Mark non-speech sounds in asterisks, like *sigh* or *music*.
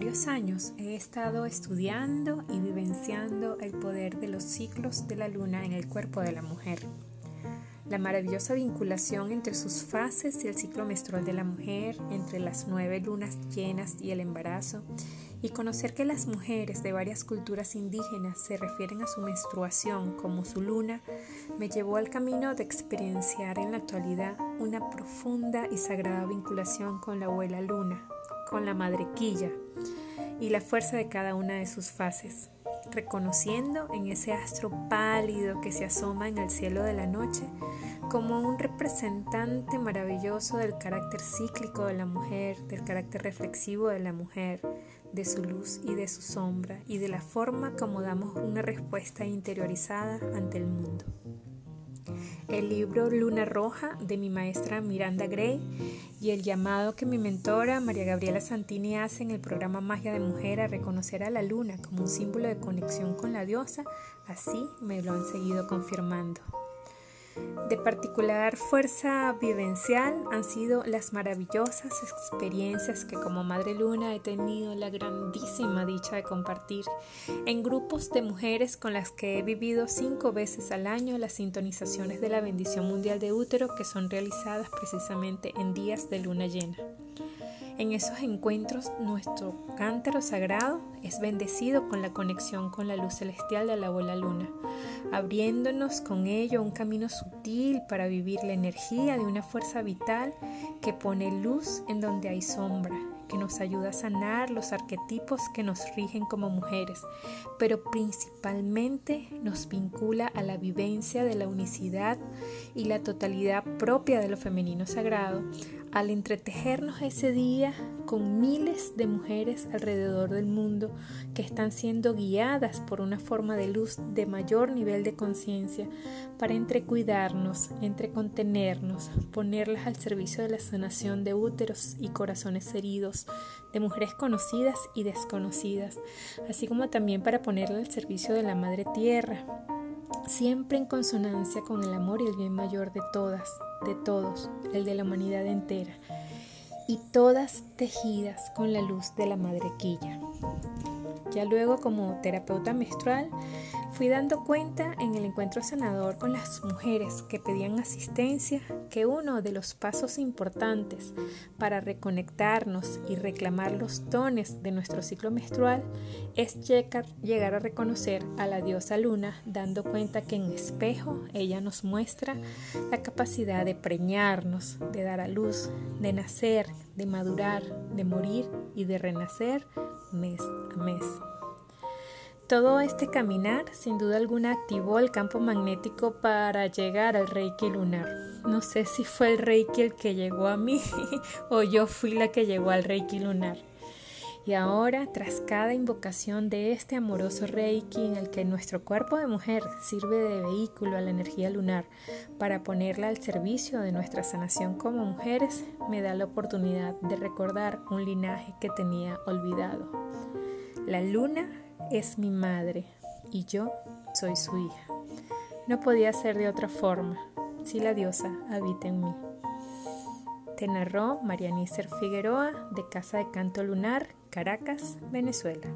varios años he estado estudiando y vivenciando el poder de los ciclos de la luna en el cuerpo de la mujer. La maravillosa vinculación entre sus fases y el ciclo menstrual de la mujer, entre las nueve lunas llenas y el embarazo, y conocer que las mujeres de varias culturas indígenas se refieren a su menstruación como su luna, me llevó al camino de experienciar en la actualidad una profunda y sagrada vinculación con la abuela luna, con la madre quilla y la fuerza de cada una de sus fases reconociendo en ese astro pálido que se asoma en el cielo de la noche como un representante maravilloso del carácter cíclico de la mujer, del carácter reflexivo de la mujer, de su luz y de su sombra y de la forma como damos una respuesta interiorizada ante el mundo el libro Luna Roja de mi maestra Miranda Gray y el llamado que mi mentora María Gabriela Santini hace en el programa Magia de Mujer a reconocer a la luna como un símbolo de conexión con la diosa, así me lo han seguido confirmando. De particular fuerza vivencial han sido las maravillosas experiencias que como Madre Luna he tenido la grandísima dicha de compartir en grupos de mujeres con las que he vivido cinco veces al año las sintonizaciones de la bendición mundial de útero que son realizadas precisamente en días de luna llena. En esos encuentros nuestro cántaro sagrado es bendecido con la conexión con la luz celestial de la abuela luna, abriéndonos con ello un camino sutil para vivir la energía de una fuerza vital que pone luz en donde hay sombra, que nos ayuda a sanar los arquetipos que nos rigen como mujeres, pero principalmente nos vincula a la vivencia de la unicidad y la totalidad propia de lo femenino sagrado, al entretejernos ese día con miles de mujeres alrededor del mundo que están siendo guiadas por una forma de luz de mayor nivel de conciencia para entrecuidarnos, entrecontenernos, ponerlas al servicio de la sanación de úteros y corazones heridos, de mujeres conocidas y desconocidas, así como también para ponerla al servicio de la Madre Tierra, siempre en consonancia con el amor y el bien mayor de todas de todos, el de la humanidad entera, y todas tejidas con la luz de la madrequilla. Ya luego como terapeuta menstrual fui dando cuenta en el encuentro sanador con las mujeres que pedían asistencia que uno de los pasos importantes para reconectarnos y reclamar los dones de nuestro ciclo menstrual es llegar a reconocer a la diosa luna dando cuenta que en espejo ella nos muestra la capacidad de preñarnos, de dar a luz, de nacer, de madurar, de morir y de renacer mes a mes. Todo este caminar sin duda alguna activó el campo magnético para llegar al Reiki lunar. No sé si fue el Reiki el que llegó a mí *laughs* o yo fui la que llegó al Reiki lunar. Y ahora, tras cada invocación de este amoroso Reiki en el que nuestro cuerpo de mujer sirve de vehículo a la energía lunar para ponerla al servicio de nuestra sanación como mujeres, me da la oportunidad de recordar un linaje que tenía olvidado. La luna es mi madre y yo soy su hija. No podía ser de otra forma si la diosa habita en mí. Te narró María Figueroa de Casa de Canto Lunar, Caracas, Venezuela.